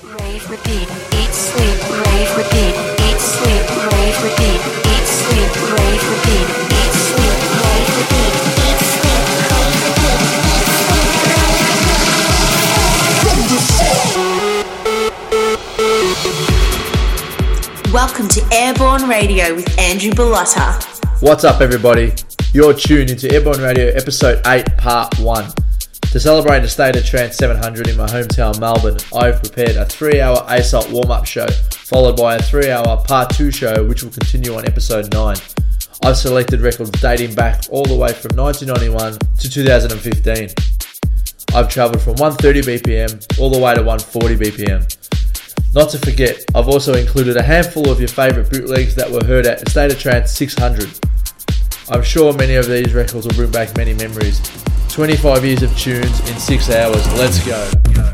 rave, repeat, eat, sleep, rave, repeat, eat, sleep, rave, repeat, eat, sleep, rave, repeat, eat, sleep, rave, repeat, eat, sleep, rave, repeat. Welcome to Airborne Radio with Andrew Bellotta. What's up, everybody? You're tuned into Airborne Radio, episode 8, part 1. To celebrate the State of Trance 700 in my hometown, Melbourne, I've prepared a three hour ASOT warm up show, followed by a three hour part 2 show, which will continue on episode 9. I've selected records dating back all the way from 1991 to 2015. I've travelled from 130 BPM all the way to 140 BPM. Not to forget, I've also included a handful of your favourite bootlegs that were heard at State of Trance 600. I'm sure many of these records will bring back many memories, 25 years of tunes in 6 hours. Let's go.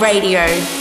Radio.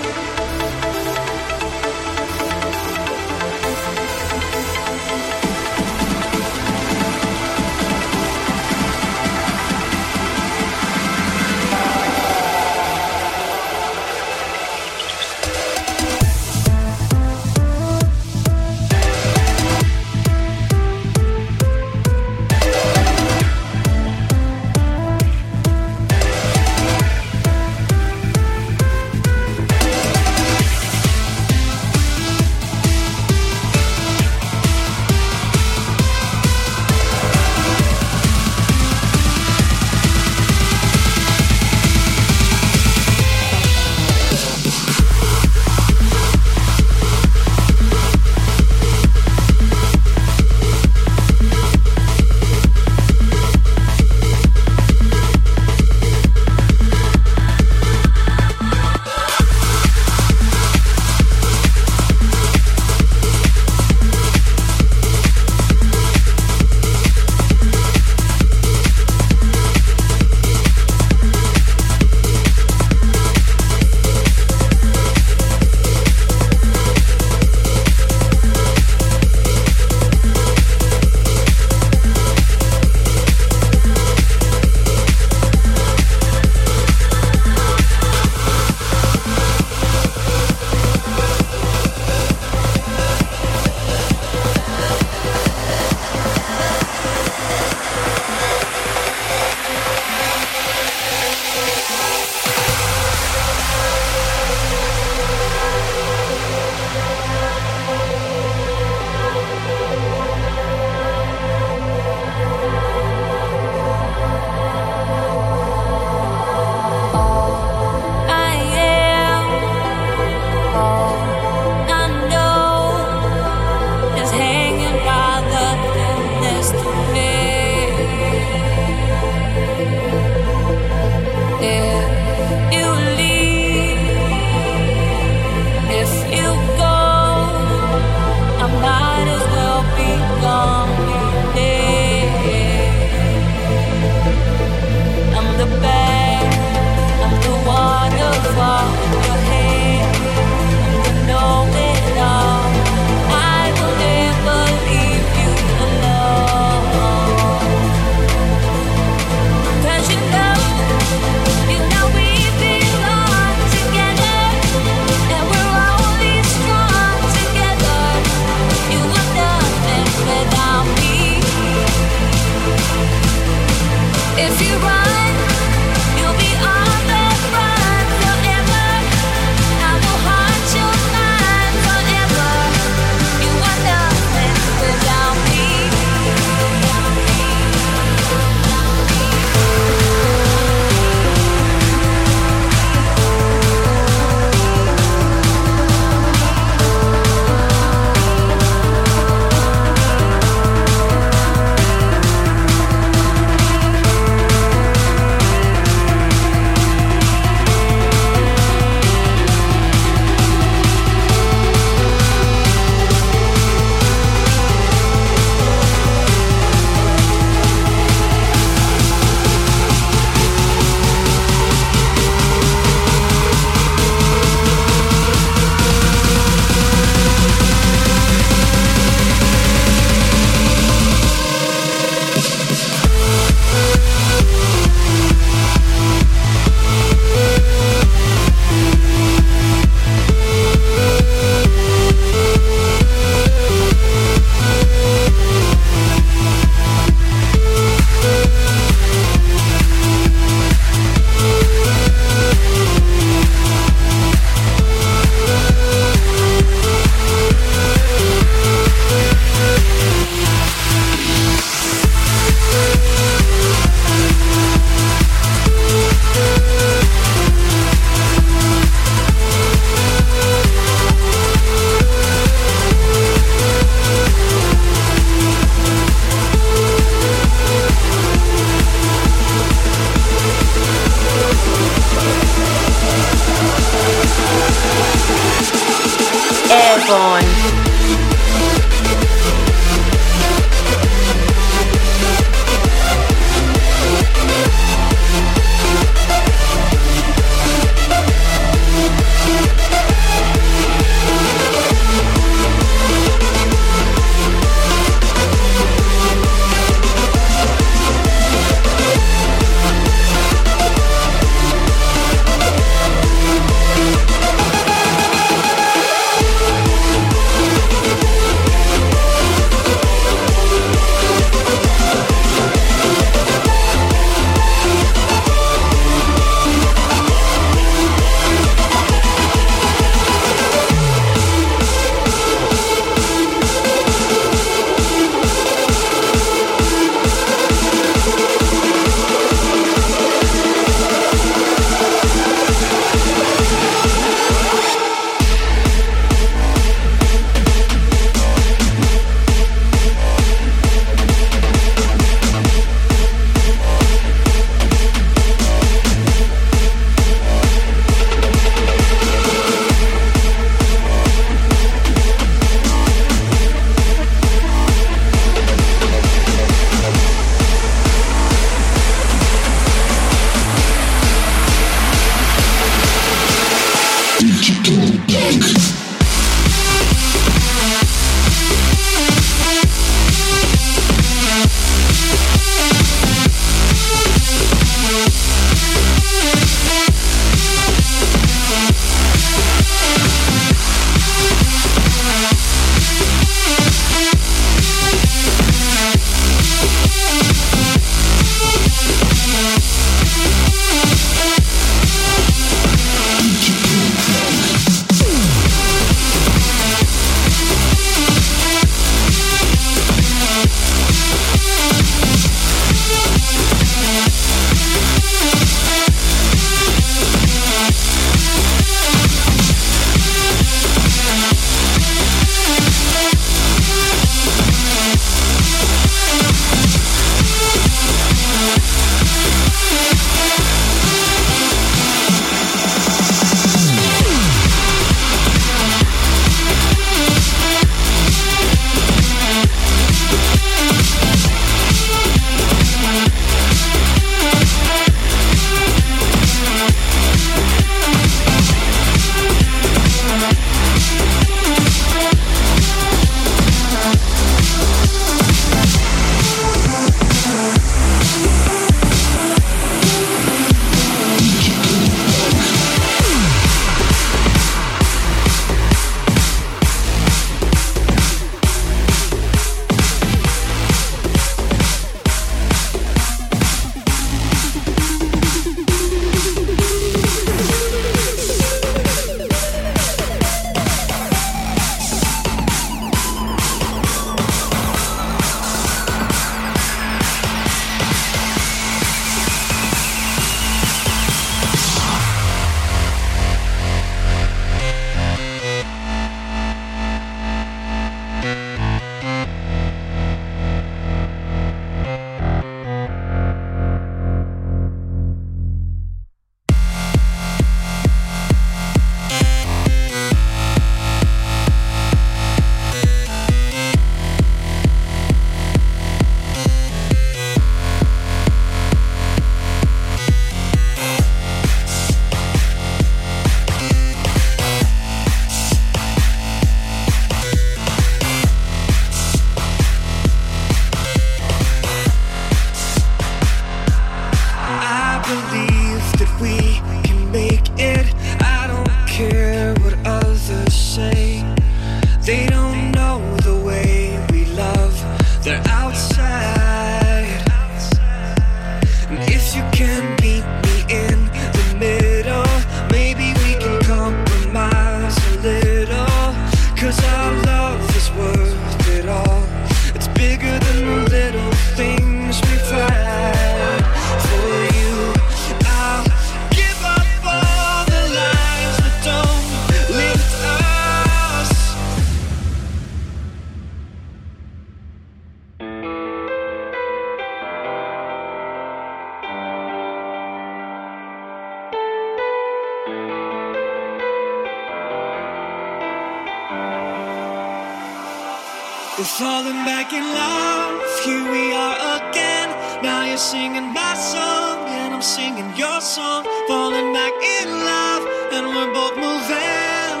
We're falling back in love. Here we are again. Now you're singing my song, and I'm singing your song. Falling back in love, and we're both moving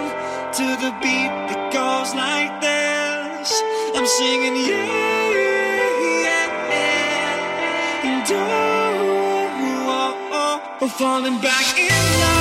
to the beat that goes like this. I'm singing yeah, yeah, and oh, oh, oh, we're falling back in love.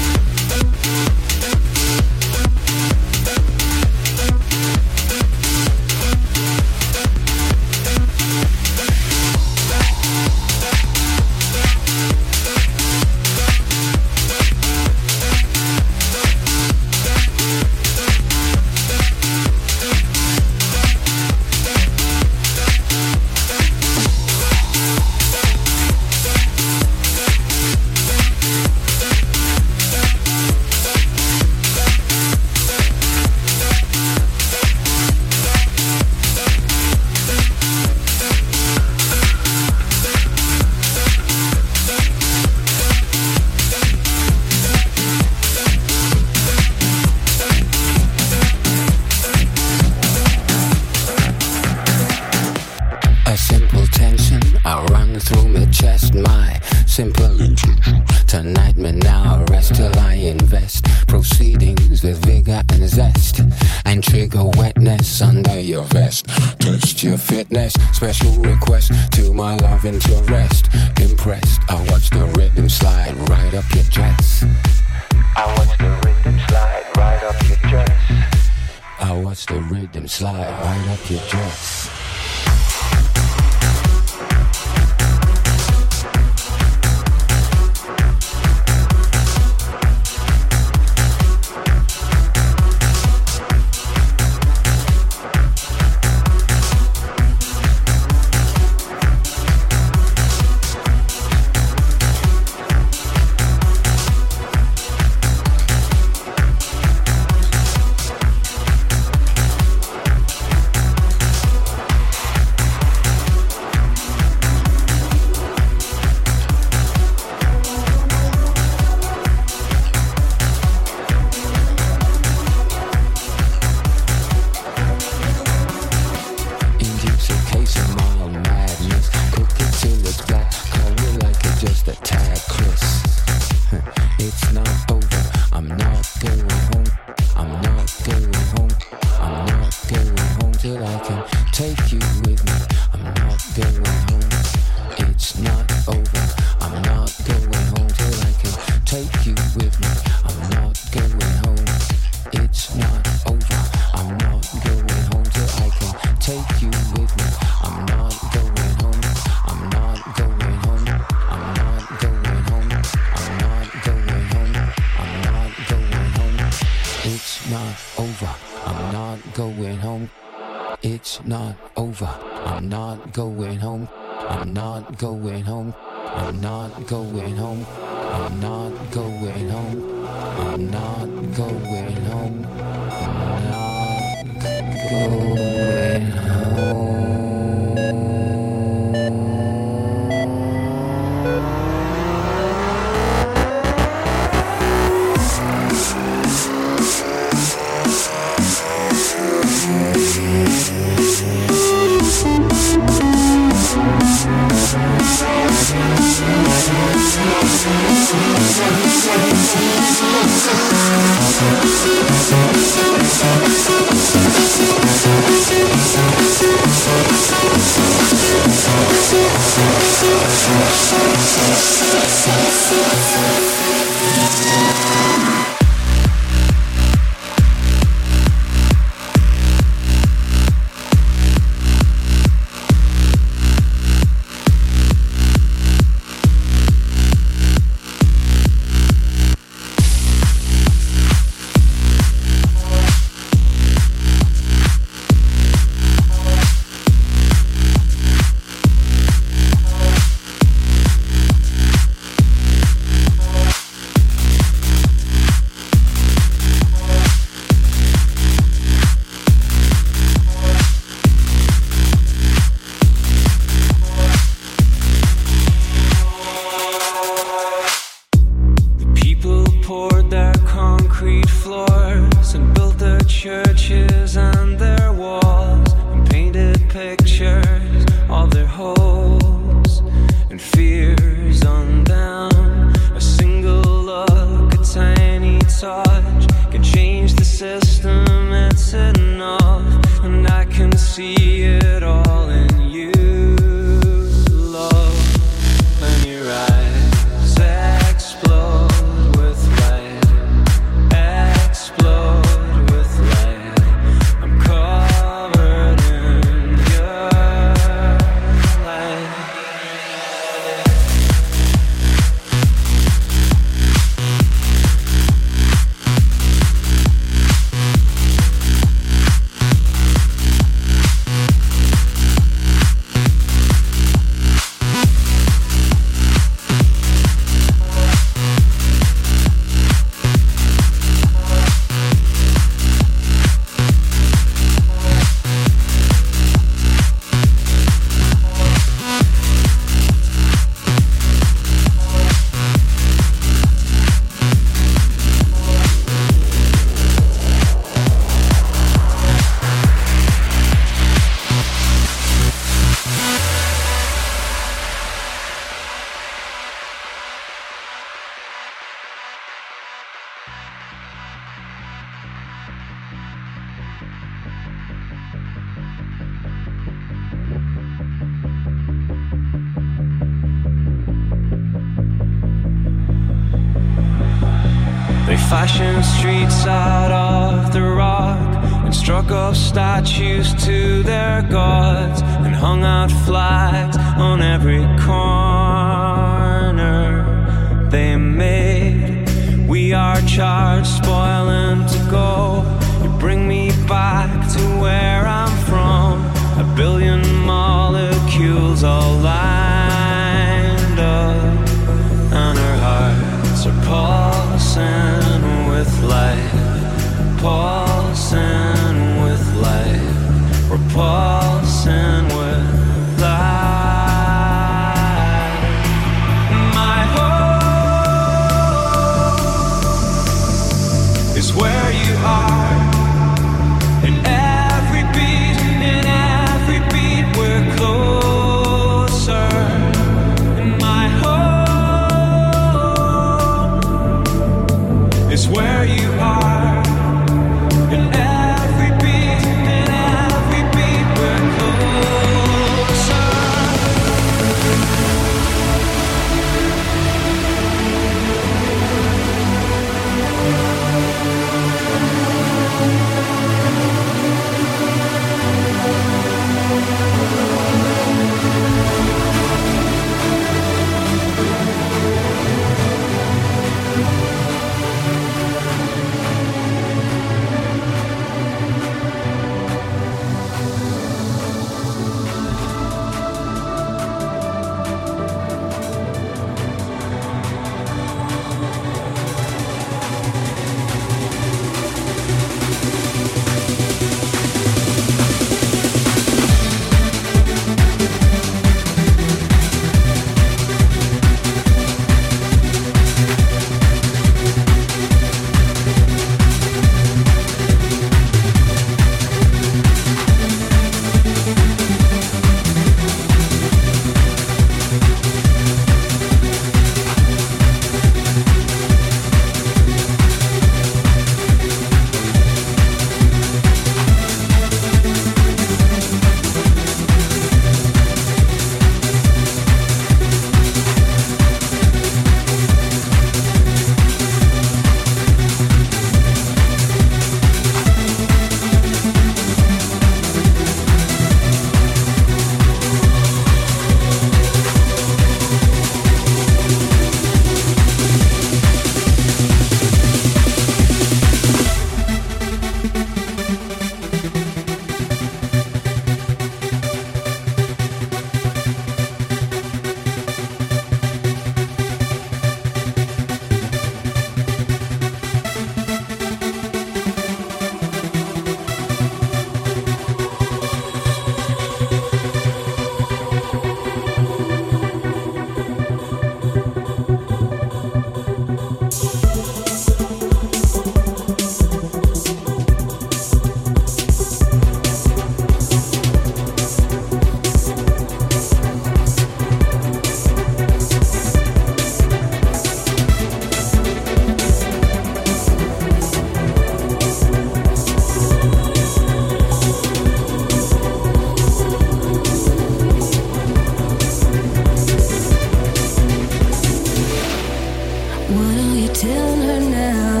What are you telling her now?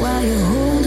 While you're hold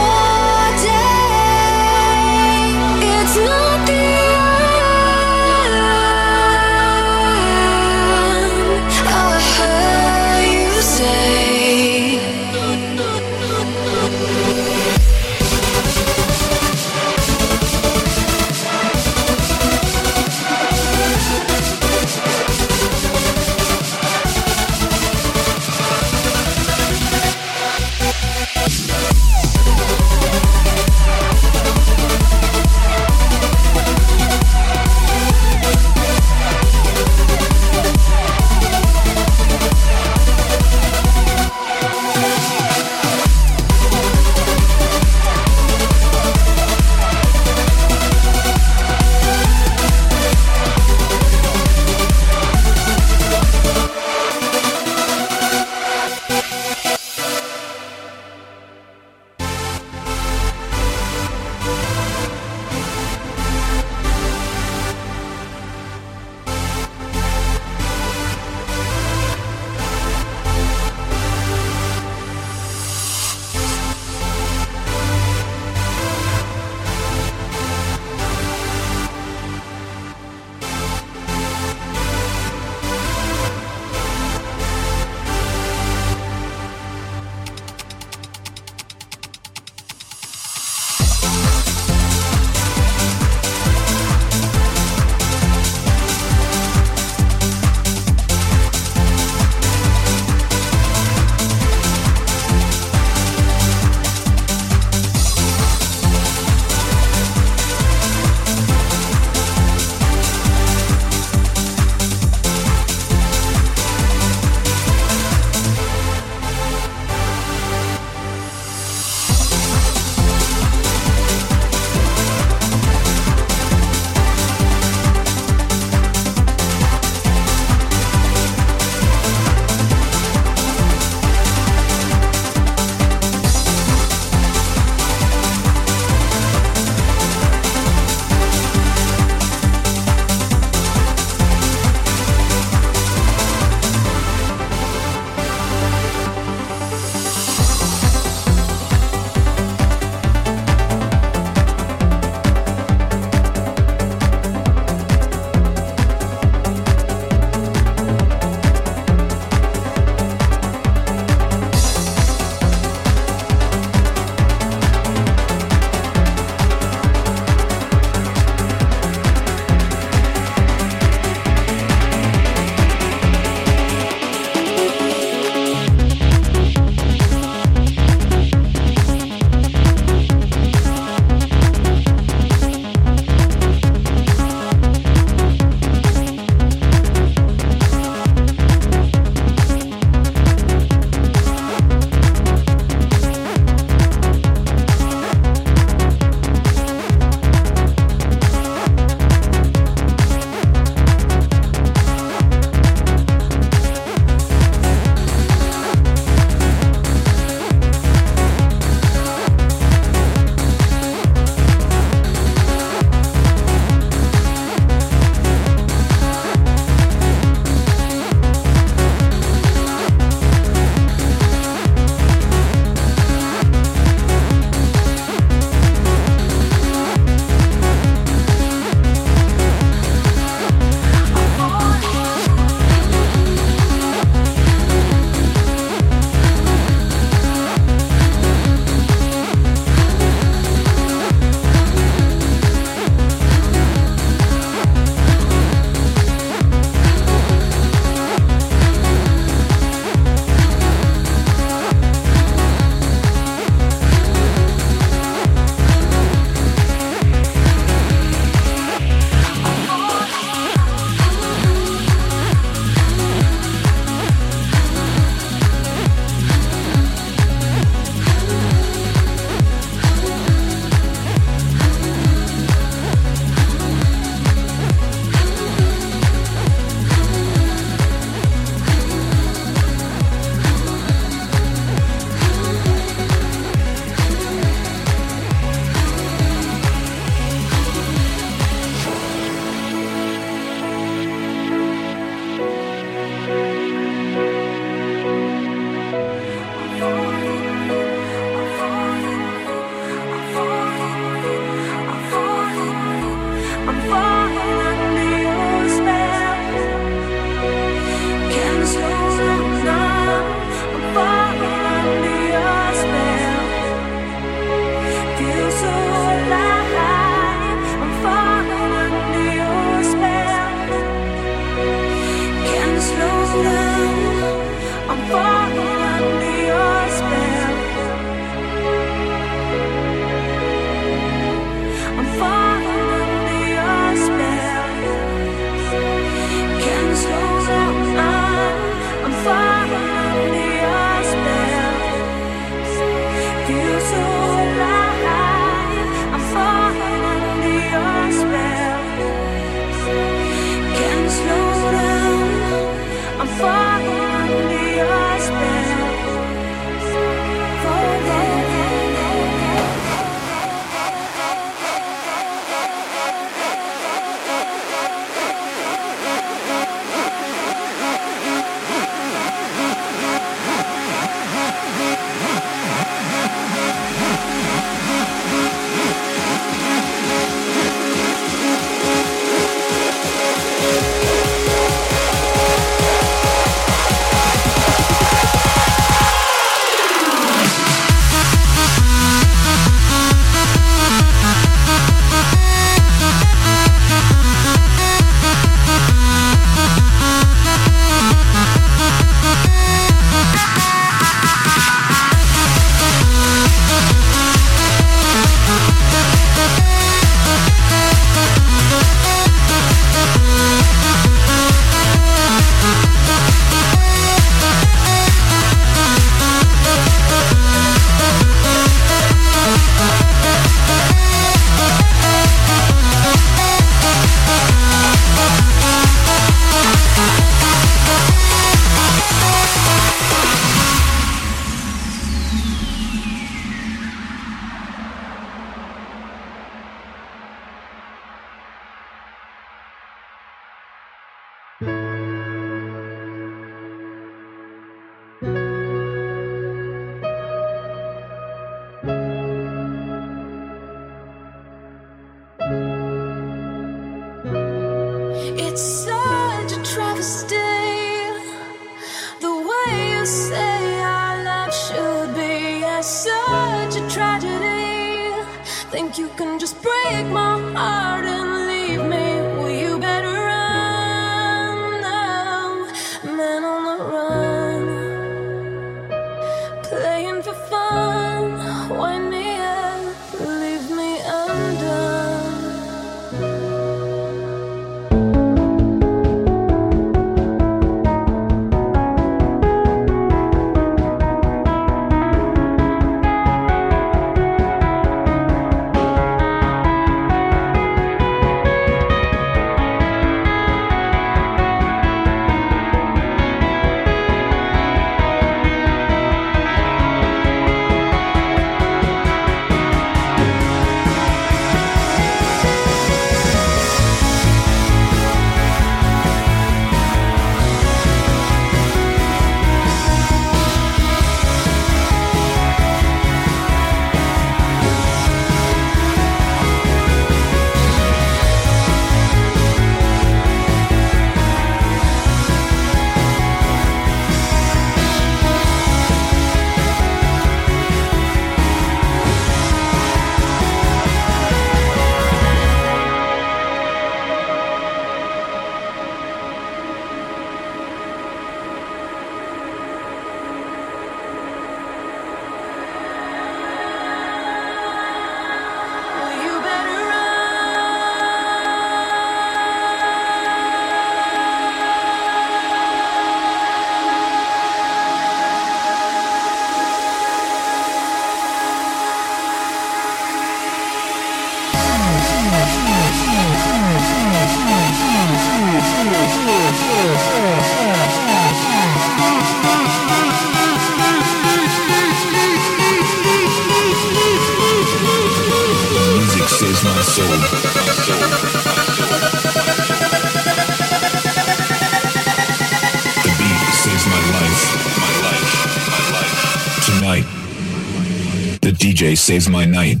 saves my night.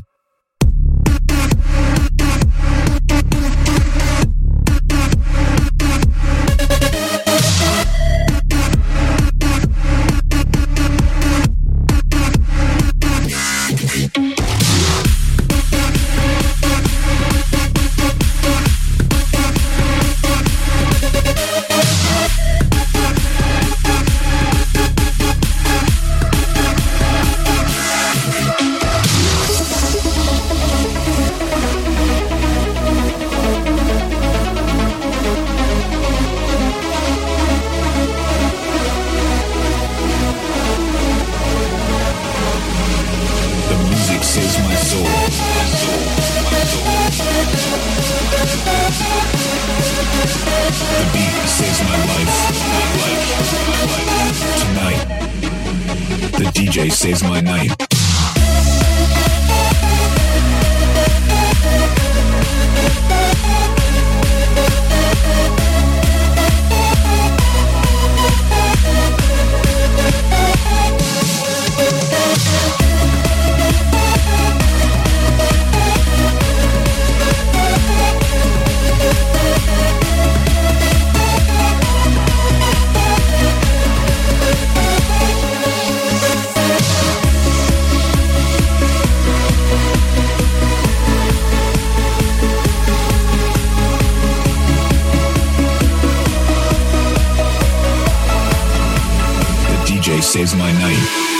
Saves my night.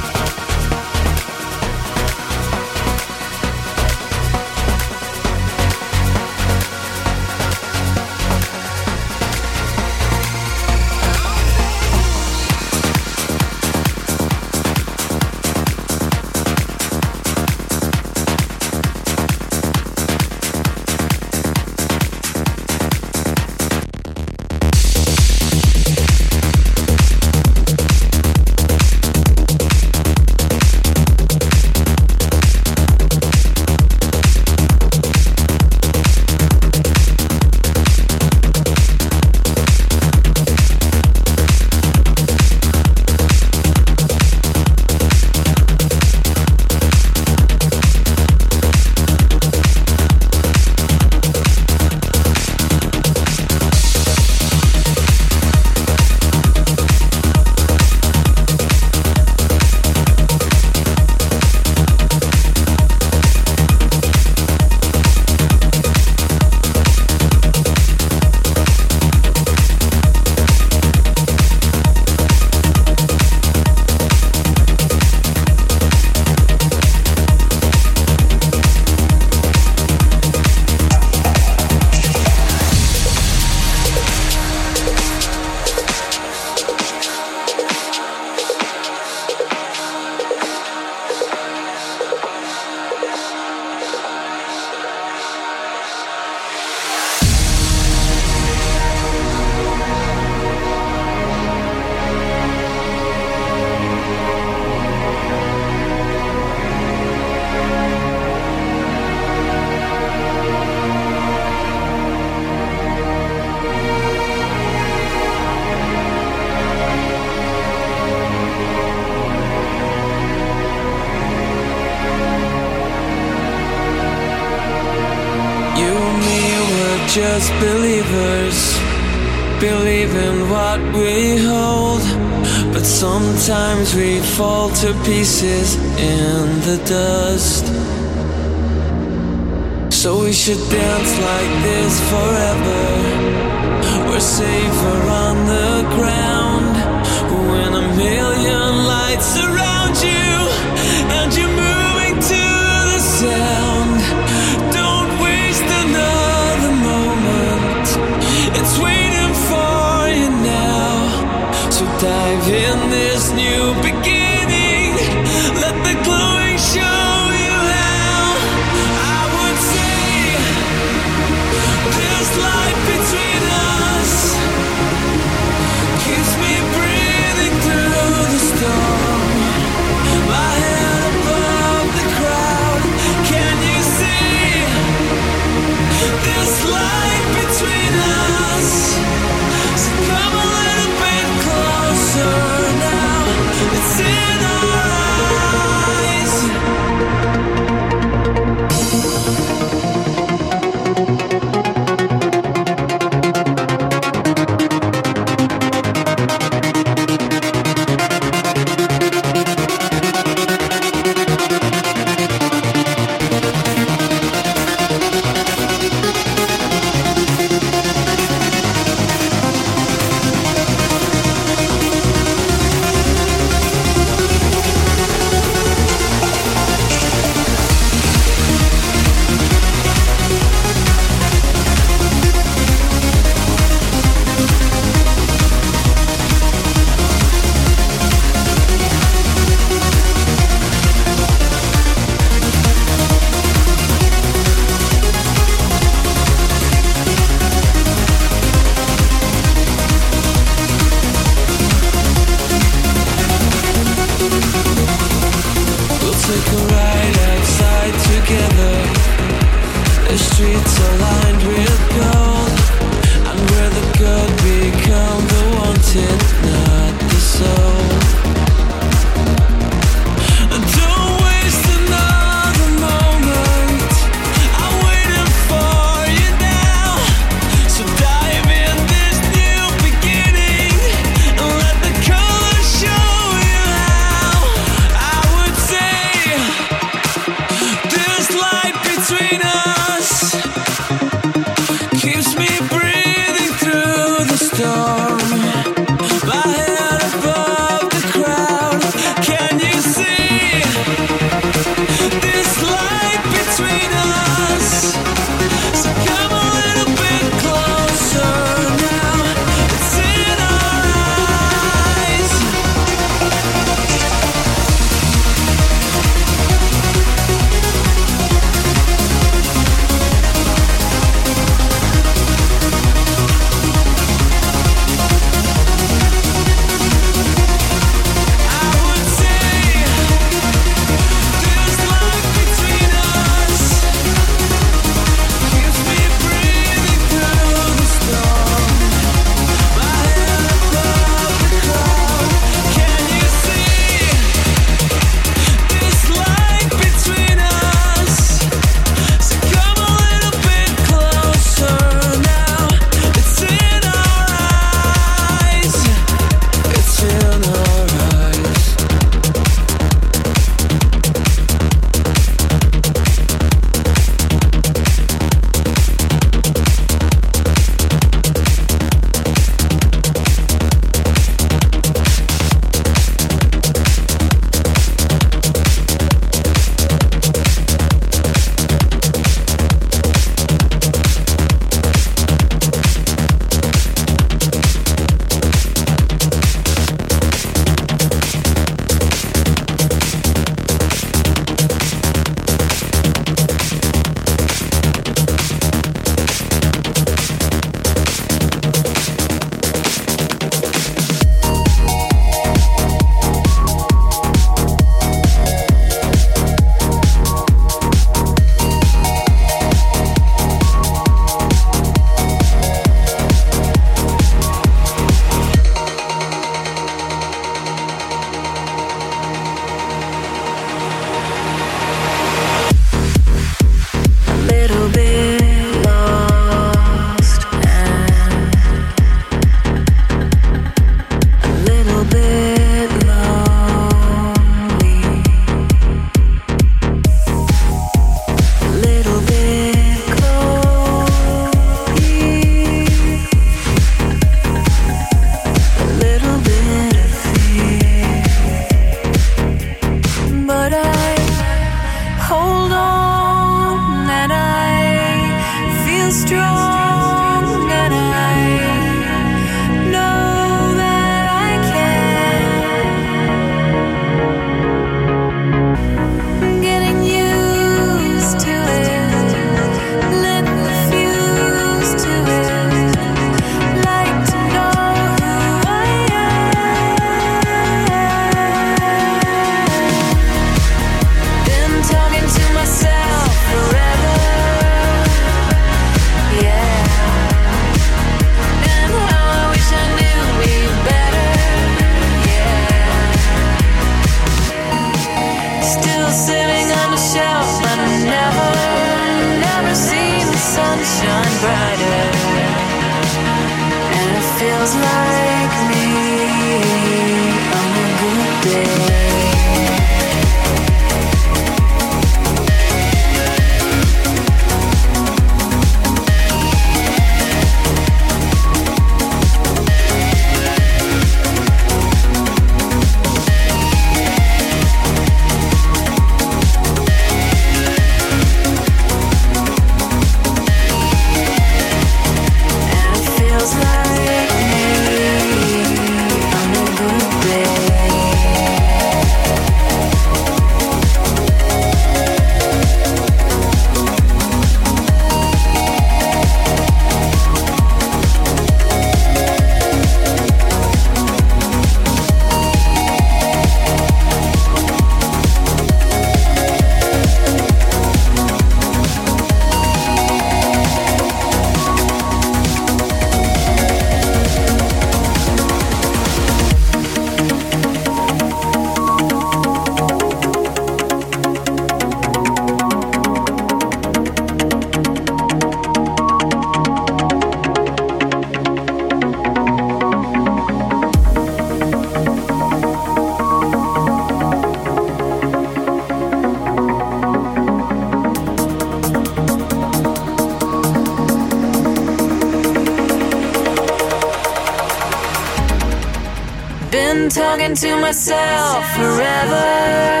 Talking to myself forever.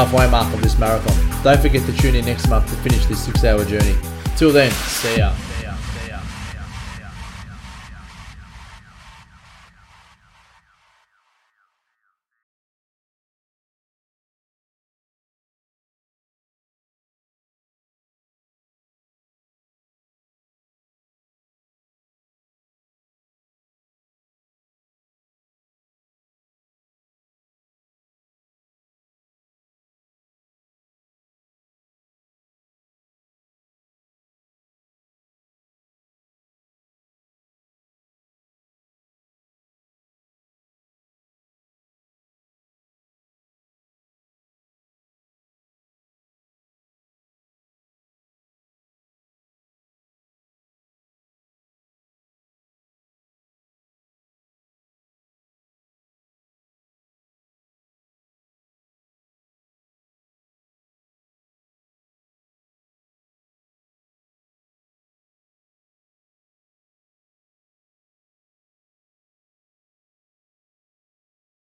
Halfway mark of this marathon. Don't forget to tune in next month to finish this six hour journey. Till then, see ya.